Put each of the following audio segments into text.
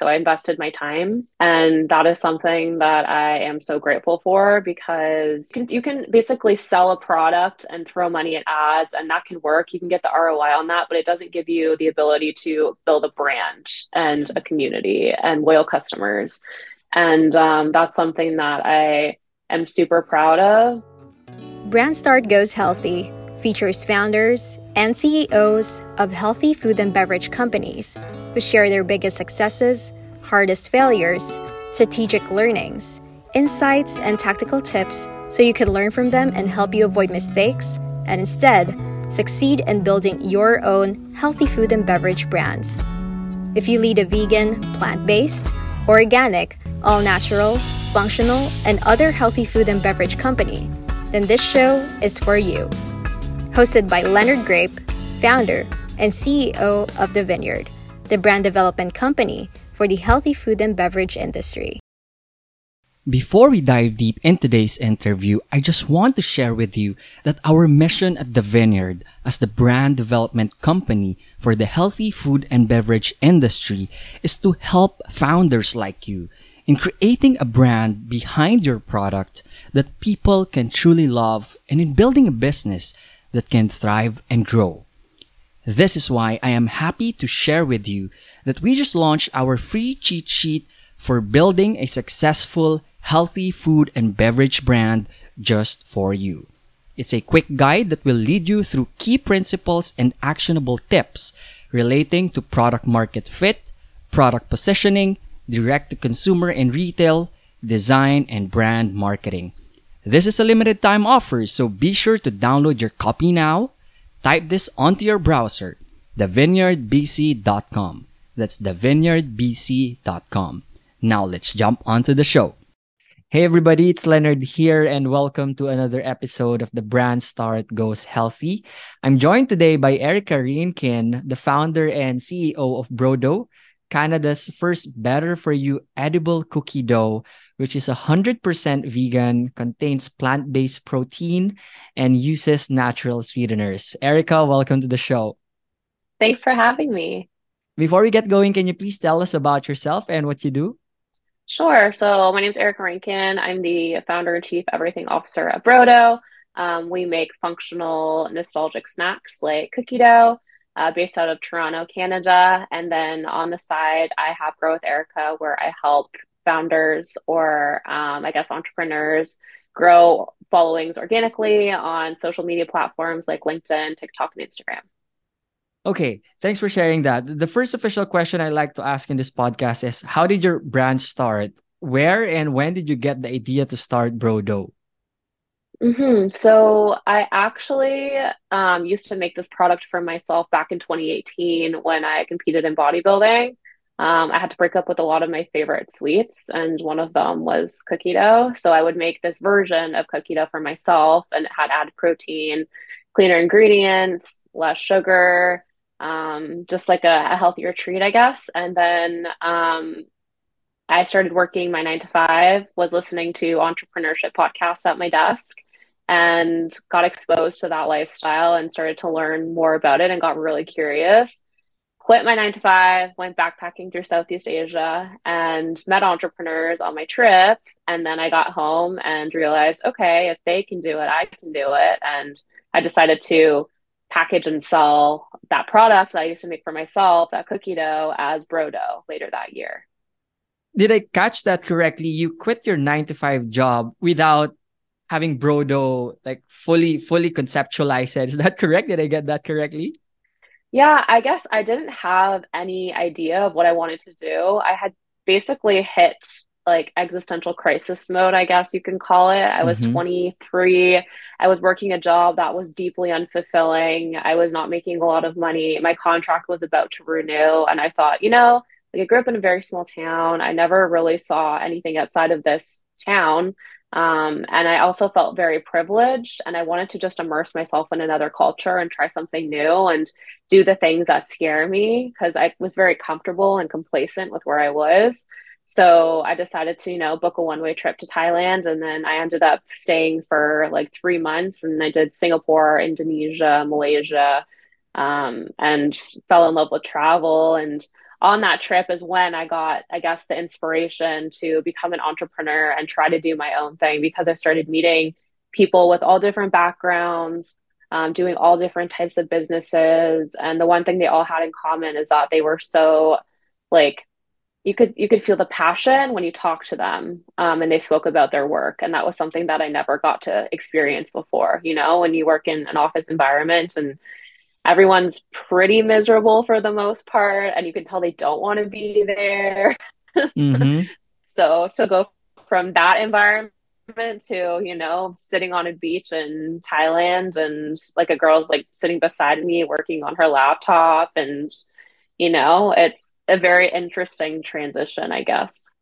So I invested my time. And that is something that I am so grateful for because you can, you can basically sell a product and throw money at ads, and that can work. You can get the ROI on that, but it doesn't give you the ability to build a brand and a community and loyal customers. And um, that's something that I am super proud of. Brand Start Goes Healthy features founders and CEOs of healthy food and beverage companies who share their biggest successes, hardest failures, strategic learnings, insights, and tactical tips so you can learn from them and help you avoid mistakes and instead succeed in building your own healthy food and beverage brands. If you lead a vegan, plant based, organic, all natural, functional, and other healthy food and beverage company, then this show is for you hosted by Leonard Grape, founder and CEO of The Vineyard, the brand development company for the healthy food and beverage industry. Before we dive deep in today's interview, I just want to share with you that our mission at The Vineyard as the brand development company for the healthy food and beverage industry is to help founders like you in creating a brand behind your product that people can truly love and in building a business that can thrive and grow. This is why I am happy to share with you that we just launched our free cheat sheet for building a successful, healthy food and beverage brand just for you. It's a quick guide that will lead you through key principles and actionable tips relating to product market fit, product positioning, direct to consumer and retail, design, and brand marketing. This is a limited time offer, so be sure to download your copy now. Type this onto your browser, thevineyardbc.com. That's thevineyardbc.com. Now let's jump onto the show. Hey everybody, it's Leonard here and welcome to another episode of the Brand Start Goes Healthy. I'm joined today by Erica Rankin, the founder and CEO of BroDough, Canada's first better for you edible cookie dough, which is 100% vegan, contains plant based protein, and uses natural sweeteners. Erica, welcome to the show. Thanks for having me. Before we get going, can you please tell us about yourself and what you do? Sure. So, my name is Erica Rankin. I'm the founder and chief everything officer at BroDough. Um, we make functional, nostalgic snacks like cookie dough uh, based out of Toronto, Canada. And then on the side, I have Grow with Erica, where I help founders or um, I guess entrepreneurs grow followings organically on social media platforms like LinkedIn, TikTok, and Instagram. Okay, thanks for sharing that. The first official question I like to ask in this podcast is How did your brand start? Where and when did you get the idea to start BroDough? Mm-hmm. So I actually um, used to make this product for myself back in 2018 when I competed in bodybuilding. Um, I had to break up with a lot of my favorite sweets, and one of them was cookie dough. So I would make this version of cookie dough for myself, and it had added protein, cleaner ingredients, less sugar, um, just like a, a, healthier treat, I guess. And then um, I started working my nine to five, was listening to entrepreneurship podcasts at my desk and got exposed to that lifestyle and started to learn more about it and got really curious. Quit my nine to five, went backpacking through Southeast Asia and met entrepreneurs on my trip. And then I got home and realized, okay, if they can do it, I can do it. And I decided to package and sell that product that I used to make for myself, that cookie dough, as BroDough later that year. Did I catch that correctly? You quit your nine to five job without having BroDough like fully fully conceptualized it. Is that correct? Did I get that correctly? Yeah, I guess I didn't have any idea of what I wanted to do. I had basically hit like existential crisis mode, I guess you can call it. I was mm-hmm. 23. I was working a job that was deeply unfulfilling. I was not making a lot of money. My contract was about to renew. And I thought, you know, like I grew up in a very small town. I never really saw anything outside of this town. Um, and I also felt very privileged and I wanted to just immerse myself in another culture and try something new and do the things that scare me because I was very comfortable and complacent with where I was. So I decided to, you know, book a one way trip to Thailand. And then I ended up staying for like three months and I did Singapore, Indonesia, Malaysia, um, and fell in love with travel. And on that trip is when I got, I guess, the inspiration to become an entrepreneur and try to do my own thing because I started meeting people with all different backgrounds, um, doing all different types of businesses. And the one thing they all had in common is that they were so like you could you could feel the passion when you talk to them um, and they spoke about their work and that was something that i never got to experience before you know when you work in an office environment and everyone's pretty miserable for the most part and you can tell they don't want to be there mm-hmm. so to go from that environment to you know sitting on a beach in thailand and like a girl's like sitting beside me working on her laptop and you know it's a very interesting transition i guess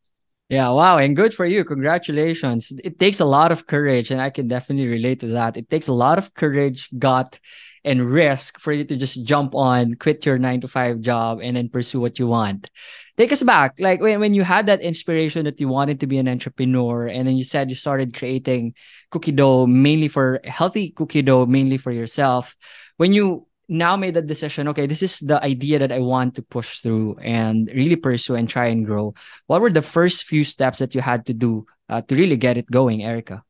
yeah, wow, and good for you. Congratulations. It takes a lot of courage, and I can definitely relate to that. It takes a lot of courage, gut, and risk for you to just jump on, quit your nine to five job, and then pursue what you want. Take us back, like when, when you had that inspiration that you wanted to be an entrepreneur, and then you said you started creating cookie dough mainly for healthy cookie dough, mainly for yourself. When you now made the decision okay this is the idea that i want to push through and really pursue and try and grow what were the first few steps that you had to do uh, to really get it going erica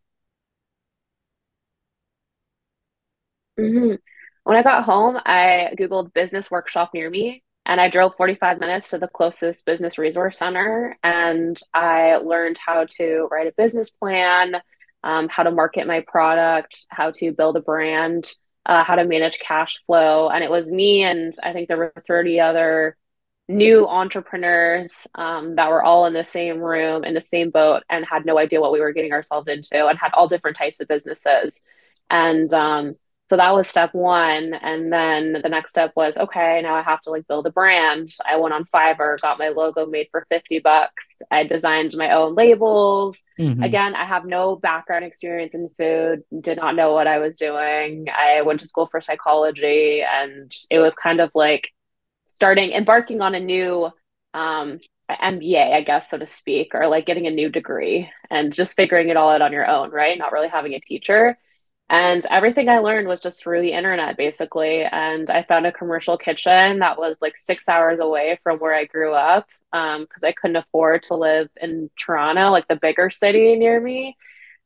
mm-hmm. when i got home i googled business workshop near me and i drove 45 minutes to the closest business resource center and i learned how to write a business plan um, how to market my product how to build a brand uh, how to manage cash flow. And it was me and I think there were 30 other new entrepreneurs um, that were all in the same room in the same boat and had no idea what we were getting ourselves into and had all different types of businesses. And um, so that was step one and then the next step was okay now i have to like build a brand i went on fiverr got my logo made for 50 bucks i designed my own labels mm-hmm. again i have no background experience in food did not know what i was doing i went to school for psychology and it was kind of like starting embarking on a new um MBA, I guess, so to speak, or like getting a new degree and just figuring it all out on your own, right? Not really having a teacher. And everything I learned was just through the internet, basically. And I found a commercial kitchen that was like six hours away from where I grew up because um, I couldn't afford to live in Toronto, like the bigger city near me.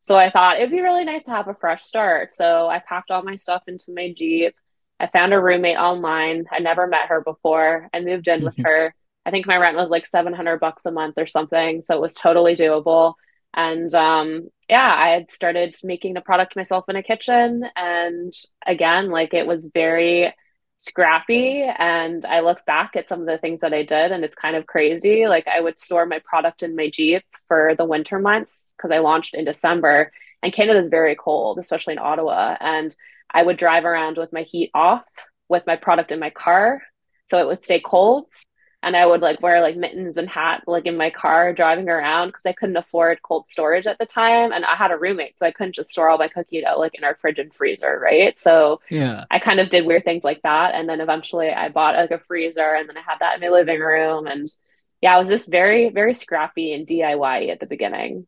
So I thought it'd be really nice to have a fresh start. So I packed all my stuff into my Jeep. I found a roommate online. I never met her before. I moved in with mm-hmm. her. I think my rent was like 700 bucks a month or something. So it was totally doable. And um, yeah, I had started making the product myself in a kitchen. And again, like it was very scrappy. And I look back at some of the things that I did, and it's kind of crazy. Like I would store my product in my Jeep for the winter months because I launched in December. And Canada is very cold, especially in Ottawa. And I would drive around with my heat off with my product in my car so it would stay cold and I would like wear like mittens and hat like in my car driving around because I couldn't afford cold storage at the time and I had a roommate so I couldn't just store all my cookie dough like in our fridge and freezer right? So yeah. I kind of did weird things like that and then eventually I bought like a freezer and then I had that in my living room and yeah I was just very very scrappy and DIY at the beginning.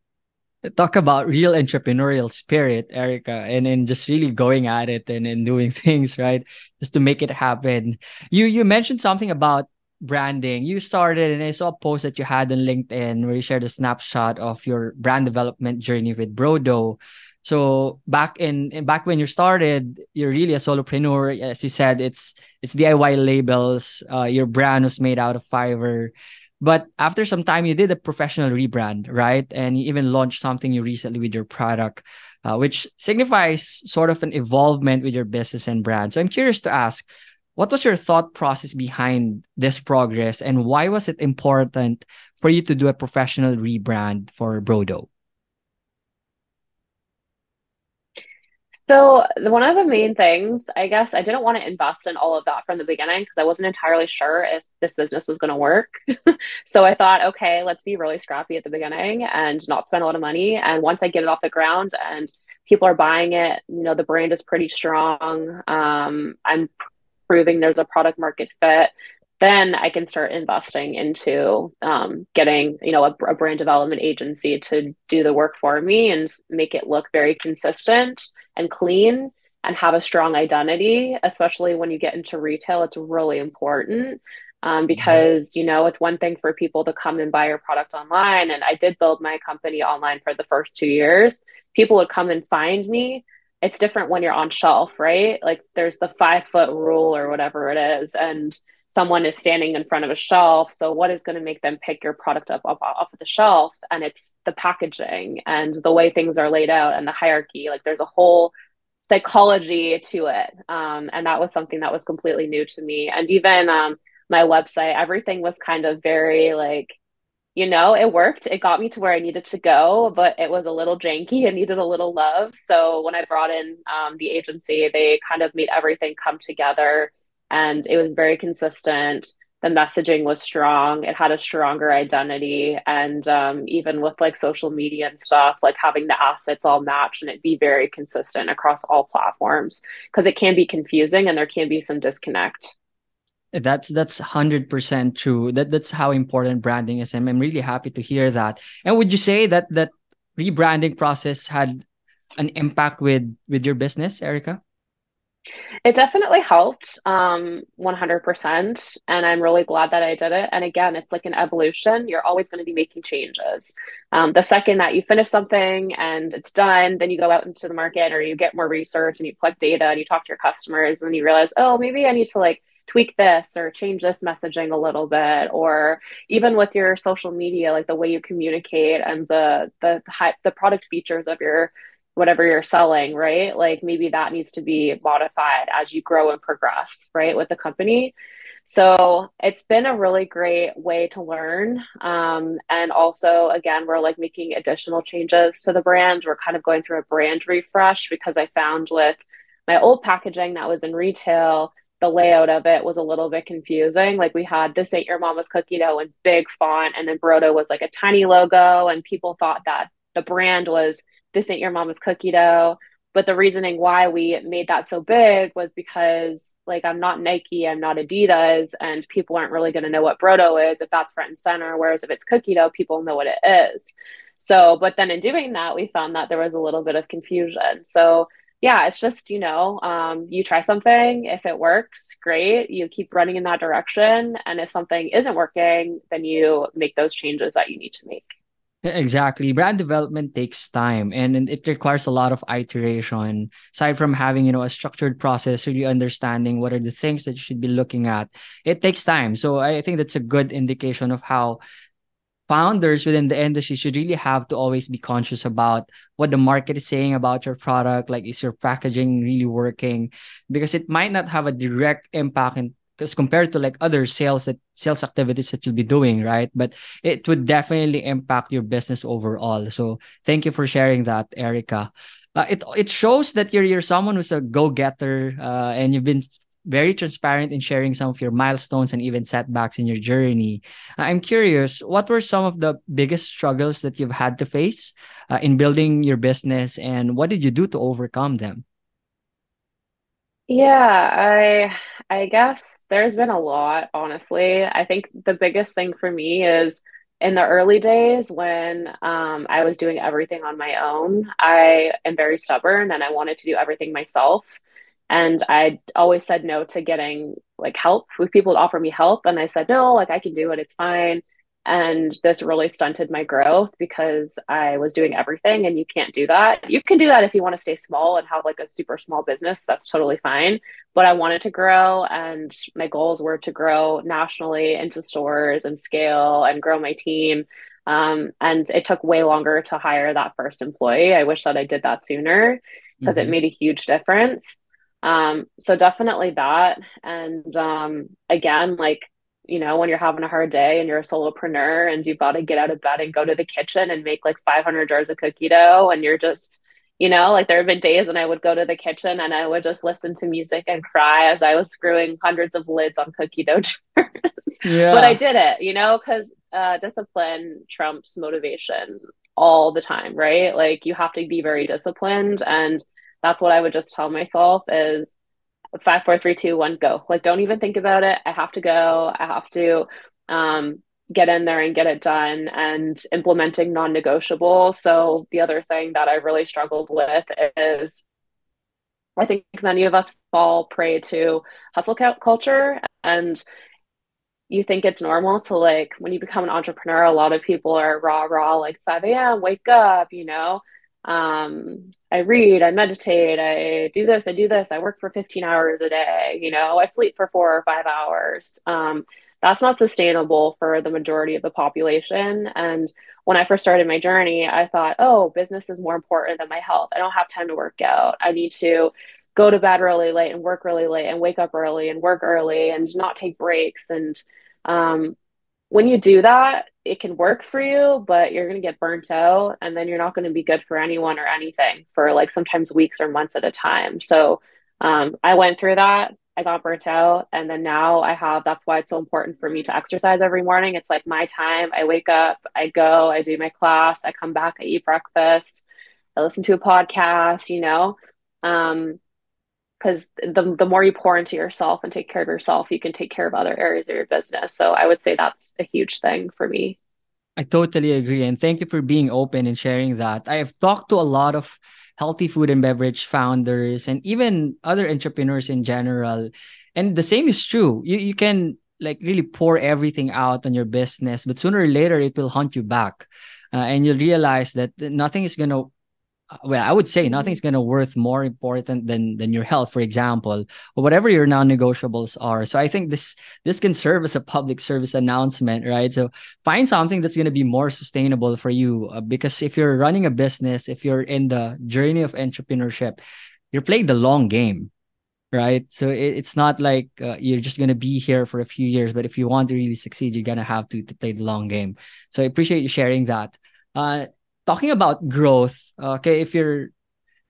Talk about real entrepreneurial spirit erica and and just really going at it and, and doing things right? Just to make it happen. You you mentioned something about branding. You started, and I saw a post that you had on LinkedIn where you shared a snapshot of your brand development journey with BroDough. So back in, back when you started, you're really a solopreneur. As you said, it's it's DIY labels. Uh, your brand was made out of Fiverr, But after some time, you did a professional rebrand, right? And you even launched something new recently with your product, uh, which signifies sort of an involvement with your business and brand. So I'm curious to ask, what was your thought process behind this progress and why was it important for you to do a professional rebrand for BroDough? So, one of the main things, I guess, I didn't want to invest in all of that from the beginning because I wasn't entirely sure if this business was going to work. so, I thought, okay, let's be really scrappy at the beginning and not spend a lot of money. And once I get it off the ground and people are buying it, you know, the brand is pretty strong. Um, I'm proving there's a product market fit, then I can start investing into um, getting, you know, a, a, brand development agency to do the work for me and make it look very consistent and clean and have a strong identity. Especially when you get into retail, it's really important um, mm-hmm. because you know it's one thing for people to come and buy your product online and i did build my company online for the first two years people would come and find me it's different when you're on shelf right? Like there's the five foot rule or whatever it is and someone is standing in front of a shelf so what is going to make them pick your product up off, off of the shelf? And it's the packaging and the way things are laid out and the hierarchy like there's a whole psychology to it um, and that was something that was completely new to me. And even um, my website, everything was kind of very like, you know, it worked. It got me to where I needed to go, but it was a little janky and needed a little love. So when I brought in um, the agency, they kind of made everything come together and it was very consistent. The messaging was strong. It had a stronger identity. And um, even with like social media and stuff, like having the assets all match and it be very consistent across all platforms because it can be confusing and there can be some disconnect. That's that's hundred percent true. That that's how important branding is, and I'm really happy to hear that. And would you say that that rebranding process had an impact with with your business, Erica? It definitely helped, um, 100%. And I'm really glad that I did it. And again, it's like an evolution. You're always going to be making changes. Um, the second that you finish something and it's done, then you go out into the market or you get more research and you collect data and you talk to your customers and you realize, oh, maybe I need to like tweak this or change this messaging a little bit or even with your social media like the way you communicate and the the the product features of your whatever you're selling right? Like maybe that needs to be modified as you grow and progress right with the company. So it's been a really great way to learn um, and also again we're like making additional changes to the brand. We're kind of going through a brand refresh because i found with my old packaging that was in retail the layout of it was a little bit confusing. Like we had this ain't your mama's cookie dough in big font, and then BroDough was like a tiny logo, and people thought that the brand was this ain't your mama's cookie dough. But the reasoning why we made that so big was because like I'm not Nike, I'm not Adidas, and people aren't really going to know what BroDough is if that's front and center. Whereas if it's cookie dough, people know what it is. So, but then in doing that, we found that there was a little bit of confusion. So yeah, it's just, you know, um, you try something. If it works, great. You keep running in that direction. And if something isn't working, then you make those changes that you need to make. Exactly. Brand development takes time and it requires a lot of iteration. Aside from having, you know, a structured process, really understanding what are the things that you should be looking at, it takes time. So I think that's a good indication of how founders within the industry should really have to always be conscious about what the market is saying about your product like is your packaging really working? Because it might not have a direct impact in because compared to like other sales that sales activities that you'll be doing right? But it would definitely impact your business overall. So thank you for sharing that erica. Uh, it it shows that you're you're someone who's a go-getter uh, and you've been very transparent in sharing some of your milestones and even setbacks in your journey. I'm curious, what were some of the biggest struggles that you've had to face uh, in building your business, and what did you do to overcome them? Yeah, I I guess there's been a lot, honestly. I think the biggest thing for me is in the early days when um, I was doing everything on my own, I am very stubborn and I wanted to do everything myself and i always said no to getting like help. With people to offer me help and i said no like i can do it it's fine. And this really stunted my growth because i was doing everything and you can't do that. You can do that if you want to stay small and have like a super small business that's totally fine. But i wanted to grow and my goals were to grow nationally into stores and scale and grow my team. Um, and it took way longer to hire that first employee. I wish that i did that sooner because mm-hmm. it made a huge difference um, so definitely that. And um, again, like, you know, when you're having a hard day and you're a solopreneur and you've got to get out of bed and go to the kitchen and make like 500 jars of cookie dough and you're just, you know, like there have been days when I would go to the kitchen and I would just listen to music and cry as I was screwing hundreds of lids on cookie dough jars. Yeah. But I did it, you know, because uh, discipline trumps motivation all the time, right? Like you have to be very disciplined and that's what I would just tell myself is five, four, three, two, one, go. Like, don't even think about it. I have to go. I have to um, get in there and get it done and implementing non negotiable. So, the other thing that I really struggled with is I think many of us fall prey to hustle culture. And you think it's normal to like when you become an entrepreneur, a lot of people are raw, raw, like 5 a.m., wake up, you know. Um, I read, I meditate, I do this, I do this, I work for 15 hours a day, you know, I sleep for four or five hours. Um, that's not sustainable for the majority of the population. And when I first started my journey, I thought, oh, business is more important than my health. I don't have time to work out. I need to go to bed really late and work really late and wake up early and work early and not take breaks. And um, when you do that, it can work for you, but you're going to get burnt out and then you're not going to be good for anyone or anything for like sometimes weeks or months at a time. So um, I went through that. I got burnt out. And then now I have, that's why it's so important for me to exercise every morning. It's like my time. I wake up, I go, I do my class, I come back, I eat breakfast, I listen to a podcast, you know? Um, because the the more you pour into yourself and take care of yourself, you can take care of other areas of your business. So I would say that's a huge thing for me. I totally agree. And thank you for being open and sharing that. I have talked to a lot of healthy food and beverage founders and even other entrepreneurs in general. And the same is true. You you can like really pour everything out on your business, but sooner or later it will haunt you back. Uh, and you'll realize that nothing is going to well i would say nothing's going to worth more important than than your health for example or whatever your non-negotiables are. So i think this this can serve as a public service announcement right? So find something that's going to be more sustainable for you uh, because if you're running a business if you're in the journey of entrepreneurship you're playing the long game right? So it, it's not like uh, you're just going to be here for a few years but if you want to really succeed you're going to have to, to play the long game. So i appreciate you sharing that. Uh, talking about growth, okay, if you're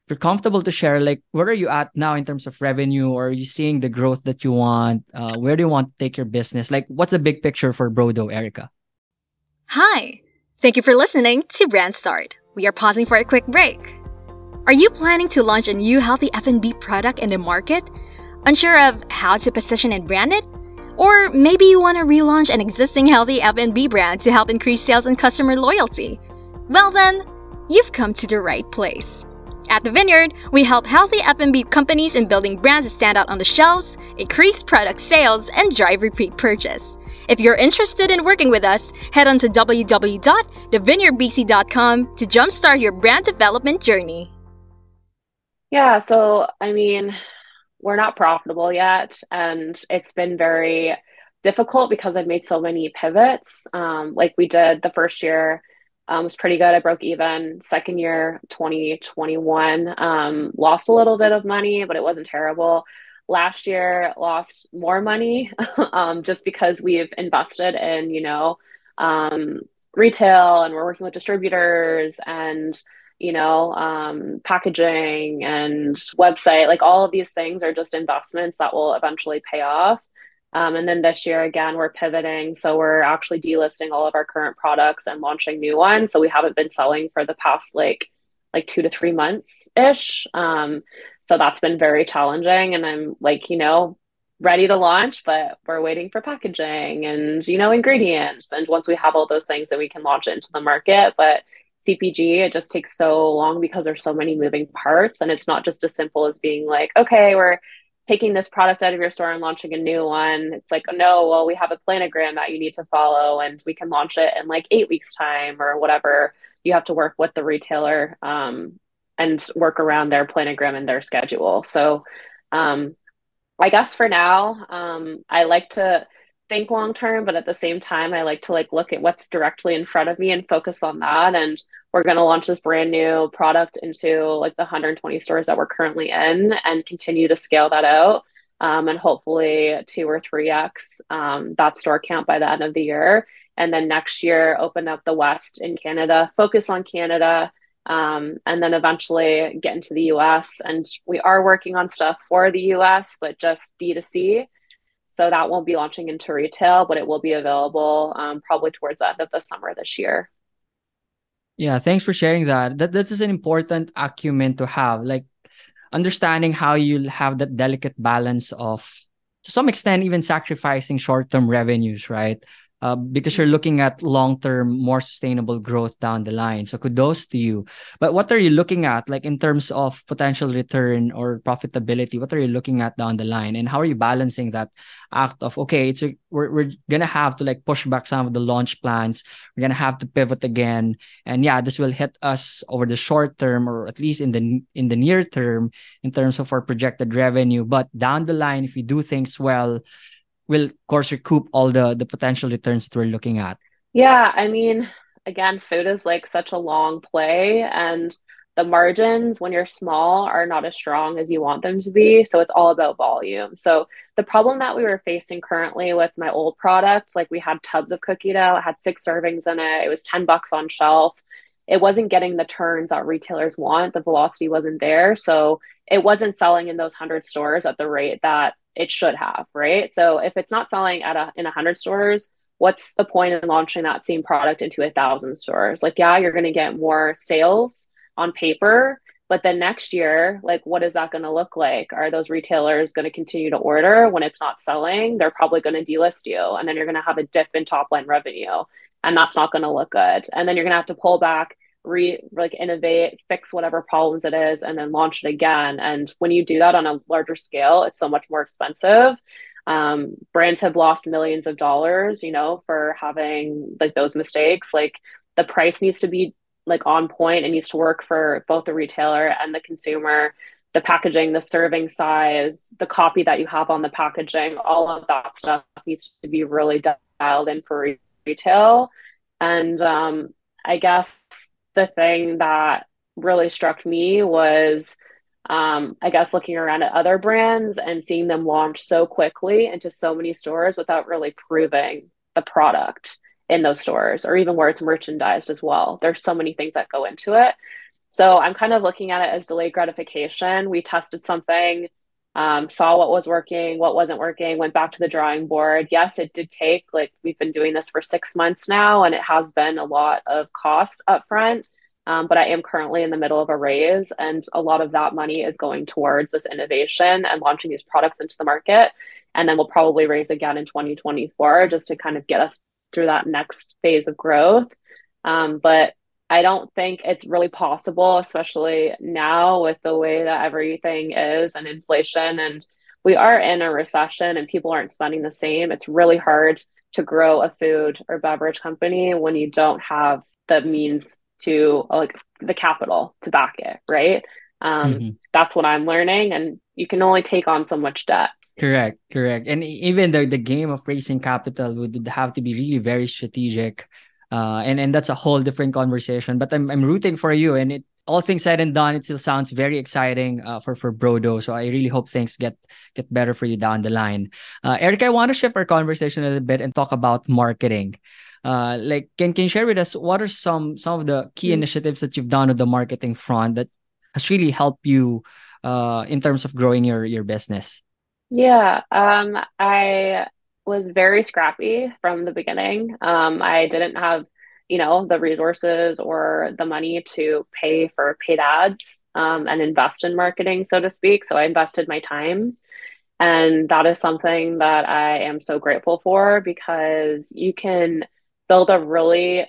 if you're comfortable to share, like where are you at now in terms of revenue, or are you seeing the growth that you want? Uh, where do you want to take your business? Like, what's the big picture for BroDough, Erica? Hi, thank you for listening to Brand Start. We are pausing for a quick break. Are you planning to launch a new healthy F&B product in the market? Unsure of how to position and brand it? Or maybe you want to relaunch an existing healthy F&B brand to help increase sales and customer loyalty? Well then, you've come to the right place. At the Vineyard, we help healthy F&B companies in building brands that stand out on the shelves, increase product sales, and drive repeat purchase. If you're interested in working with us, head on to www.thevineyardbc.com to jumpstart your brand development journey. Yeah, so I mean, we're not profitable yet, and it's been very difficult because I've made so many pivots. Um, like we did the first year um, was pretty good. I broke even second year, 2021. Um, lost a little bit of money, but it wasn't terrible. Last year, lost more money um, just because we've invested in, you know, um, retail and we're working with distributors and, you know, um, packaging and website. Like all of these things are just investments that will eventually pay off. Um, and then this year, again, we're pivoting. So we're actually delisting all of our current products and launching new ones. So we haven't been selling for the past like like two to three months ish. Um, so that's been very challenging. And I'm like, you know, ready to launch, but we're waiting for packaging and, you know, ingredients. And once we have all those things, then we can launch it into the market. But CPG, it just takes so long because there's so many moving parts. And it's not just as simple as being like, okay, we're taking this product out of your store and launching a new one. It's like, oh, no, well, we have a planogram that you need to follow and we can launch it in like eight weeks' time or whatever. You have to work with the retailer um, and work around their planogram and their schedule. So um, I guess for now, um, I like to think long term, but at the same time, I like to like look at what's directly in front of me and focus on that. And we're going to launch this brand new product into like the 120 stores that we're currently in and continue to scale that out. Um, and hopefully two or three X um, that store count by the end of the year. And then next year, open up the West in Canada, focus on Canada, um, and then eventually get into the US. And we are working on stuff for the US, but just D2C. So that won't be launching into retail, but it will be available um, probably towards the end of the summer this year. Yeah, thanks for sharing that. That that is an important acumen to have, like understanding how you have that delicate balance of, to some extent, even sacrificing short term revenues, right? Uh, because you're looking at long term, more sustainable growth down the line. So kudos to you. But what are you looking at, like in terms of potential return or profitability? What are you looking at down the line, and how are you balancing that act of okay, it's a, we're we're gonna have to like push back some of the launch plans. We're gonna have to pivot again, and yeah, this will hit us over the short term or at least in the in the near term in terms of our projected revenue. But down the line, if we do things well will of course recoup all the the potential returns that we're looking at. Yeah i mean again food is like such a long play and the margins when you're small are not as strong as you want them to be so it's all about volume. So the problem that we were facing currently with my old product like we had tubs of cookie dough it had six servings in it it was 10 bucks on shelf it wasn't getting the turns that retailers want the velocity wasn't there so it wasn't selling in those 100 stores at the rate that it should have, right? So if it's not selling at a in a hundred stores, what's the point in launching that same product into a thousand stores? Like, yeah, you're going to get more sales on paper, but then next year, like, what is that going to look like? Are those retailers going to continue to order when it's not selling? They're probably going to delist you, and then you're going to have a dip in top line revenue, and that's not going to look good. And then you're going to have to pull back re like innovate, fix whatever problems it is, and then launch it again. And when you do that on a larger scale, it's so much more expensive. Um, brands have lost millions of dollars, you know, for having like those mistakes. Like the price needs to be like on point. It needs to work for both the retailer and the consumer. The packaging, the serving size, the copy that you have on the packaging, all of that stuff needs to be really dialed in for retail. And um, I guess the thing that really struck me was um, I guess looking around at other brands and seeing them launch so quickly into so many stores without really proving the product in those stores or even where it's merchandised as well. There's so many things that go into it. So I'm kind of looking at it as delayed gratification. We tested something, um, saw what was working, what wasn't working, went back to the drawing board. Yes, it did take, like, we've been doing this for six months now, and it has been a lot of cost upfront. Um, but I am currently in the middle of a raise, and a lot of that money is going towards this innovation and launching these products into the market. And then we'll probably raise again in 2024 just to kind of get us through that next phase of growth. Um, but I don't think it's really possible, especially now with the way that everything is and inflation. And we are in a recession and people aren't spending the same. It's really hard to grow a food or beverage company when you don't have the means to like the capital to back it, right? Um, mm-hmm. That's what I'm learning. And you can only take on so much debt. Correct, correct. And even the, the game of raising capital would have to be really very strategic uh, and and that's a whole different conversation. But I'm I'm rooting for you, and it all things said and done, it still sounds very exciting uh, for for BroDough. So I really hope things get get better for you down the line. Uh, Eric, I want to shift our conversation a little bit and talk about marketing. Uh, like, can can you share with us what are some some of the key mm-hmm. initiatives that you've done on the marketing front that has really helped you uh, in terms of growing your your business? Yeah, um, I was very scrappy from the beginning. Um, I didn't have, you know, the resources or the money to pay for paid ads um, and invest in marketing, so to speak. So I invested my time. And that is something that I am so grateful for because you can build a really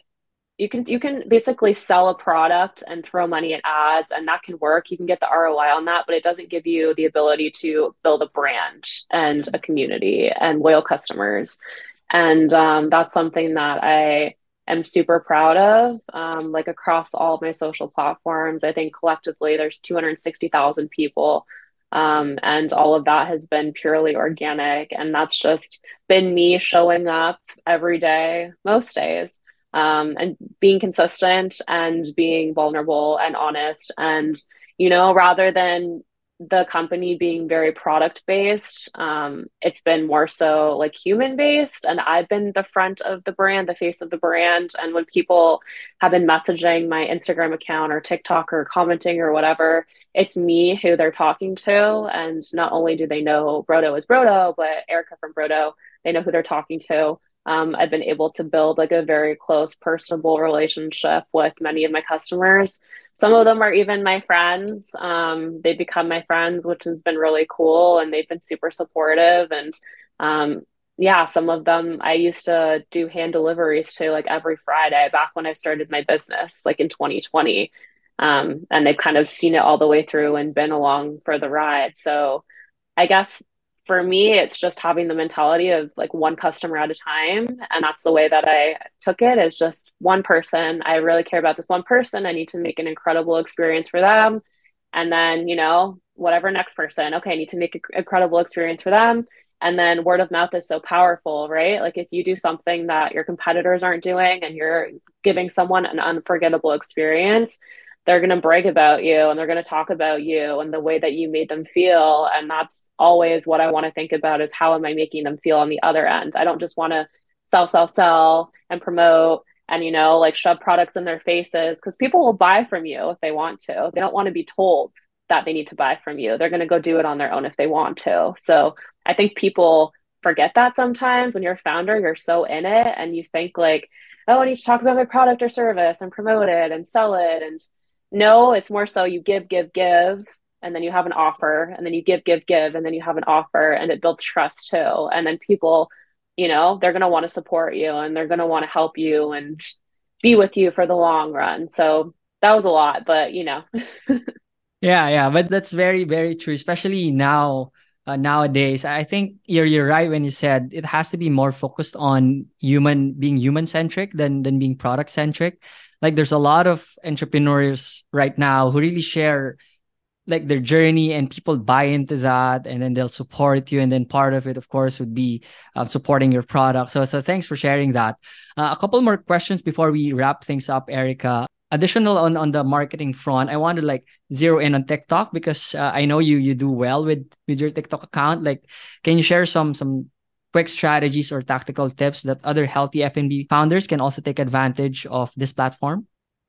you can you can basically sell a product and throw money at ads and that can work. You can get the roi on that but it doesn't give you the ability to build a brand and a community and loyal customers. And um, that's something that i am super proud of. Um, like across all of my social platforms i think collectively there's 260000 people. Um, and all of that has been purely organic and that's just been me showing up every day most days um, and being consistent and being vulnerable and honest and you know rather than the company being very product based um, it's been more so like human based and i've been the front of the brand the face of the brand. And when people have been messaging my instagram account or tiktok or commenting or whatever it's me who they're talking to. And not only do they know BroDough is BroDough but erica from BroDough they know who they're talking to um, I've been able to build like a very close, personable relationship with many of my customers. Some of them are even my friends. Um, they become my friends, which has been really cool, and they've been super supportive. And um, yeah, some of them I used to do hand deliveries to like every Friday back when I started my business, like in 2020. Um, and they've kind of seen it all the way through and been along for the ride. So I guess for me, it's just having the mentality of like one customer at a time. And that's the way that I took it is just one person. I really care about this one person. I need to make an incredible experience for them. And then, you know, whatever next person, okay, I need to make an incredible experience for them. And then word of mouth is so powerful, right? Like if you do something that your competitors aren't doing and you're giving someone an unforgettable experience, they're going to brag about you and they're going to talk about you and the way that you made them feel. And that's always what i want to think about is how am i making them feel on the other end? I don't just want to sell sell sell and promote and you know like shove products in their faces because people will buy from you if they want to. They don't want to be told that they need to buy from you. They're going to go do it on their own if they want to. So i think people forget that sometimes when you're a founder you're so in it and you think like oh i need to talk about my product or service and promote it and sell it and no, it's more so you give, give, give, and then you have an offer, and then you give, give, give, and then you have an offer, and it builds trust too. And then people, you know, they're going to want to support you and they're going to want to help you and be with you for the long run. So that was a lot, but you know. yeah, yeah, but that's very, very true, especially now. Uh, nowadays i think you're you're right when you said it has to be more focused on human being human centric than than being product centric like there's a lot of entrepreneurs right now who really share like their journey and people buy into that and then they'll support you. And then part of it of course would be uh, supporting your product. So so thanks for sharing that. Uh, a couple more questions before we wrap things up erica. Additional on on the marketing front i want to like zero in on tiktok because uh, i know you you do well with with your tiktok account. Like can you share some some quick strategies or tactical tips that other healthy F&B founders can also take advantage of this platform?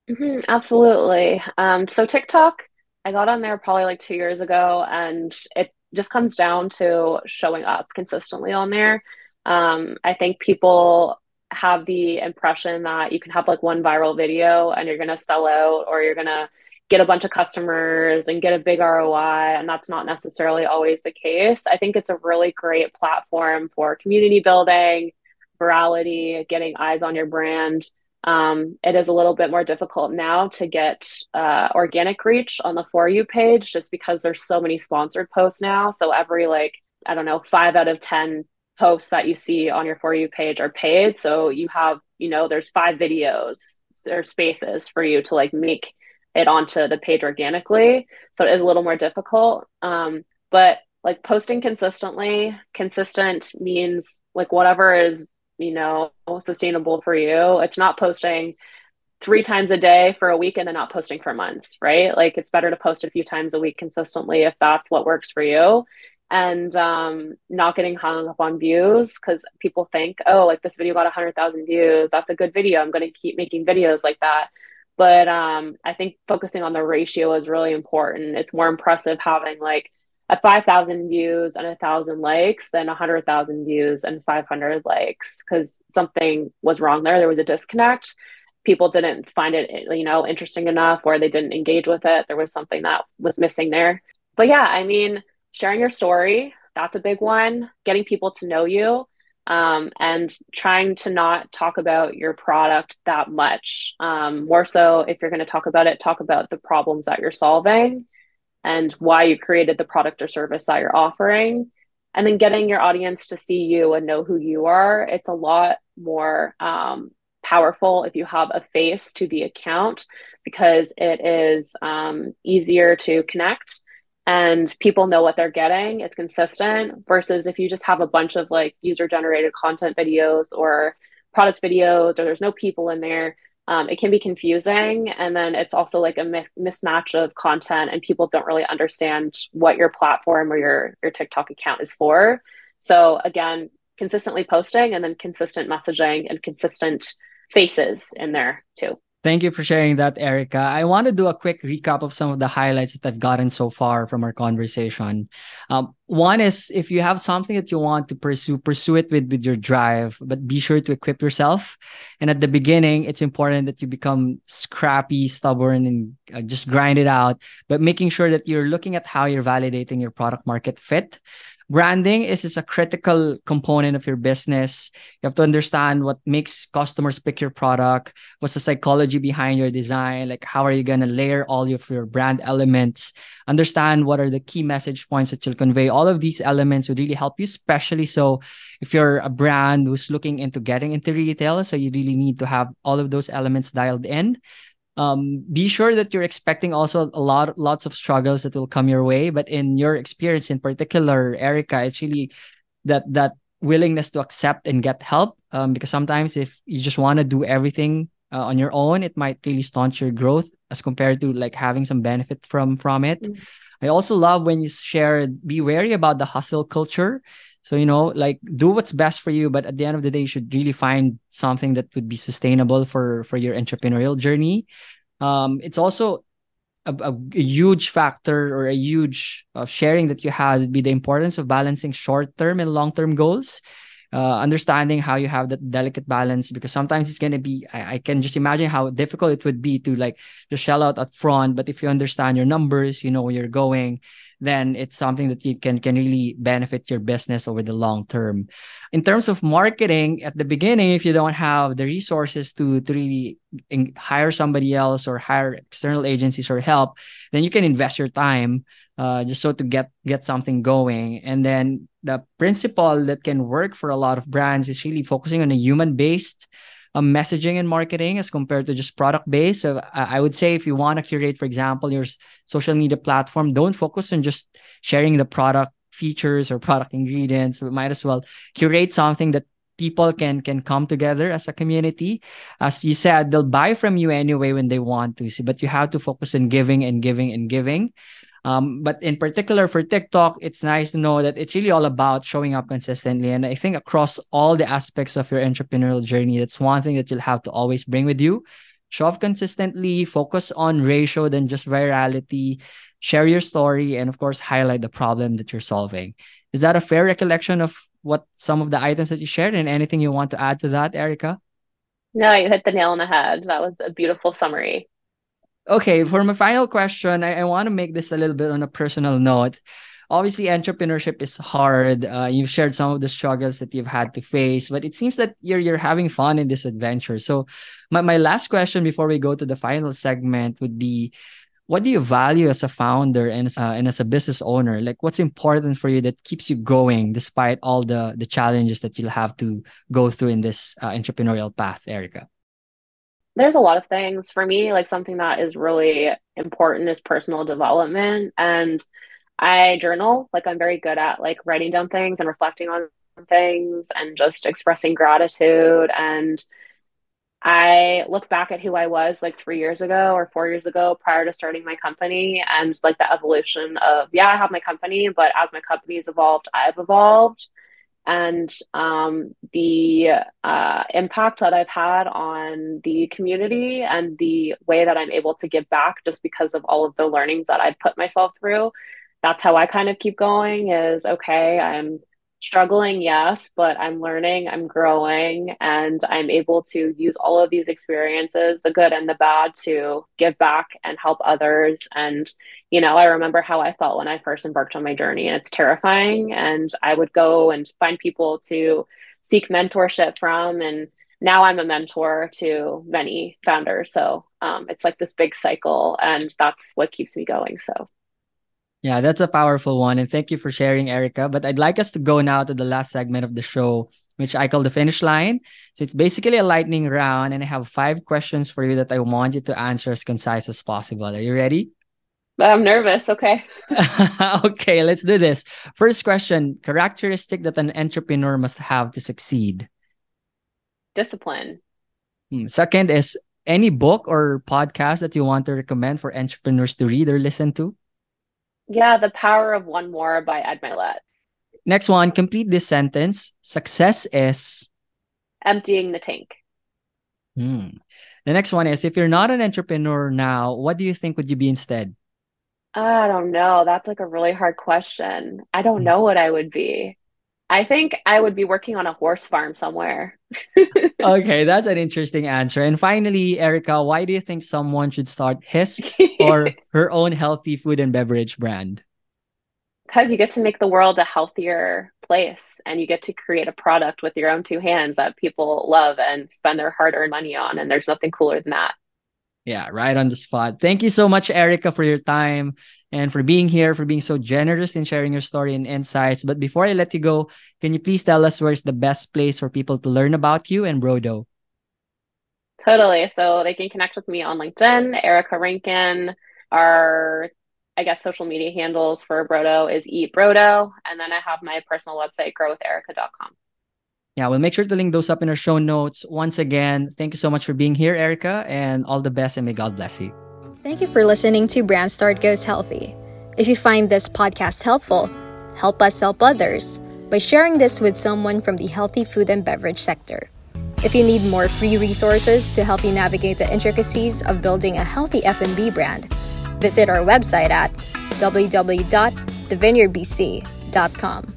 Mm-hmm, absolutely. Um, so TikTok, I got on there probably like two years ago, and it just comes down to showing up consistently on there. Um, I think people have the impression that you can have like one viral video and you're going to sell out or you're going to get a bunch of customers and get a big ROI. And that's not necessarily always the case. I think it's a really great platform for community building, virality, getting eyes on your brand. Um, it is a little bit more difficult now to get uh, organic reach on the For You page just because there's so many sponsored posts now. So every like, I don't know, five out of 10 posts that you see on your For You page are paid. So you have, you know, there's five videos or spaces for you to like make it onto the page organically. So it is a little more difficult. Um, but like posting consistently, consistent means like whatever is, you know, sustainable for you. It's not posting three times a day for a week and then not posting for months, right? Like it's better to post a few times a week consistently if that's what works for you and um, not getting hung up on views because people think, oh, like this video got 100,000 views. That's a good video. I'm going to keep making videos like that. But um, I think focusing on the ratio is really important. It's more impressive having like a 5,000 views and a thousand likes than a hundred thousand views and 500 likes because something was wrong there. There was a disconnect. People didn't find it, you know, interesting enough, or they didn't engage with it. There was something that was missing there. But yeah, I mean, sharing your story, that's a big one. Getting people to know you um, and trying to not talk about your product that much. Um, more so, if you're going to talk about it, talk about the problems that you're solving and why you created the product or service that you're offering. And then getting your audience to see you and know who you are. It's a lot more um, powerful if you have a face to the account because it is um, easier to connect and people know what they're getting it's consistent versus if you just have a bunch of like user generated content videos or product videos or there's no people in there um, it can be confusing. And then it's also like a mi- mismatch of content and people don't really understand what your platform or your your tiktok account is for. So again consistently posting and then consistent messaging and consistent faces in there too Thank you for sharing that, Erica. I want to do a quick recap of some of the highlights that I've gotten so far from our conversation. Um, one is if you have something that you want to pursue, pursue it with, with your drive, but be sure to equip yourself. And at the beginning, it's important that you become scrappy, stubborn, and uh, just grind it out, but making sure that you're looking at how you're validating your product market fit branding is, is a critical component of your business. You have to understand what makes customers pick your product, what's the psychology behind your design, like how are you going to layer all of your brand elements, understand what are the key message points that you'll convey. All of these elements would really help you, especially so if you're a brand who's looking into getting into retail. So you really need to have all of those elements dialed in um, be sure that you're expecting also a lot lots of struggles that will come your way but in your experience in particular erica it's really that that willingness to accept and get help. Um, because sometimes if you just want to do everything uh, on your own it might really staunch your growth as compared to like having some benefit from from it. Mm-hmm. i also love when you share be wary about the hustle culture so, you know, like do what's best for you, but at the end of the day, you should really find something that would be sustainable for for your entrepreneurial journey. Um, it's also a, a, a huge factor or a huge uh, sharing that you had would be the importance of balancing short-term and long-term goals. Uh, understanding how you have that delicate balance because sometimes it's going to be I, I, can just imagine how difficult it would be to like just shell out up front but if you understand your numbers you know where you're going then it's something that you can can really benefit your business over the long term. In terms of marketing, at the beginning, if you don't have the resources to to really hire somebody else or hire external agencies or help, then you can invest your time uh, just so to get get something going. And then the principle that can work for a lot of brands is really focusing on a human based um, messaging and marketing as compared to just product based. So I, would say if you want to curate, for example, your social media platform, don't focus on just sharing the product features or product ingredients. We might as well curate something that people can can come together as a community. As you said, they'll buy from you anyway when they want to. see But you have to focus on giving and giving and giving. Um, but in particular for TikTok, it's nice to know that it's really all about showing up consistently. And I think across all the aspects of your entrepreneurial journey, that's one thing that you'll have to always bring with you. Show up consistently, focus on ratio than just virality, share your story, and of course, highlight the problem that you're solving. Is that a fair recollection of what some of the items that you shared and anything you want to add to that, Erica? No, you hit the nail on the head. That was a beautiful summary. Okay, for my final question, I, I want to make this a little bit on a personal note. Obviously, entrepreneurship is hard. Uh, you've shared some of the struggles that you've had to face, but it seems that you're you're having fun in this adventure. So, my, my last question before we go to the final segment would be what do you value as a founder and as a, and as a business owner like what's important for you that keeps you going despite all the the challenges that you'll have to go through in this uh, entrepreneurial path erica there's a lot of things. For me like something that is really important is personal development. And i journal like i'm very good at like writing down things and reflecting on things and just expressing gratitude. And i look back at who i was like three years ago or four years ago prior to starting my company and like the evolution of yeah i have my company but as my company's evolved i've evolved and um, the uh, impact that I've had on the community and the way that I'm able to give back just because of all of the learnings that I've put myself through. That's how I kind of keep going is okay, I'm struggling, yes, but I'm learning, I'm growing, and I'm able to use all of these experiences, the good and the bad, to give back and help others. And, you know, I remember how I felt when I first embarked on my journey, and it's terrifying. And I would go and find people to seek mentorship from. And now I'm a mentor to many founders. So um, it's like this big cycle, and that's what keeps me going. So yeah, that's a powerful one. And thank you for sharing, Erica. But I'd like us to go now to the last segment of the show, which I call the finish line. So it's basically a lightning round, and I have five questions for you that I want you to answer as concise as possible. Are you ready? But I'm nervous. Okay. okay, let's do this. First question characteristic that an entrepreneur must have to succeed? Discipline. Hmm. Second is any book or podcast that you want to recommend for entrepreneurs to read or listen to? Yeah, The Power of One More by Ed Mylett. Next one, complete this sentence. Success is emptying the tank. Hmm. The next one is if you're not an entrepreneur now, what do you think would you be instead? I don't know. That's like a really hard question. I don't hmm. know what I would be. I think I would be working on a horse farm somewhere. okay, that's an interesting answer. And finally, Erica, why do you think someone should start his or her own healthy food and beverage brand? Because you get to make the world a healthier place and you get to create a product with your own two hands that people love and spend their hard earned money on. And there's nothing cooler than that. Yeah, right on the spot. Thank you so much, Erica, for your time and for being here, for being so generous in sharing your story and insights. But before I let you go, can you please tell us where's the best place for people to learn about you and BroDough? Totally. So they can connect with me on LinkedIn, Erica Rankin. Our, I guess, social media handles for BroDough is Eat BroDough. And then I have my personal website, growwitherica.com. Yeah, we'll make sure to link those up in our show notes. Once again, thank you so much for being here, Erica, and all the best and may God bless you. Thank you for listening to Brand Start Goes Healthy. If you find this podcast helpful, help us help others by sharing this with someone from the healthy food and beverage sector. If you need more free resources to help you navigate the intricacies of building a healthy F&B brand, visit our website at www.thevineyardbc.com.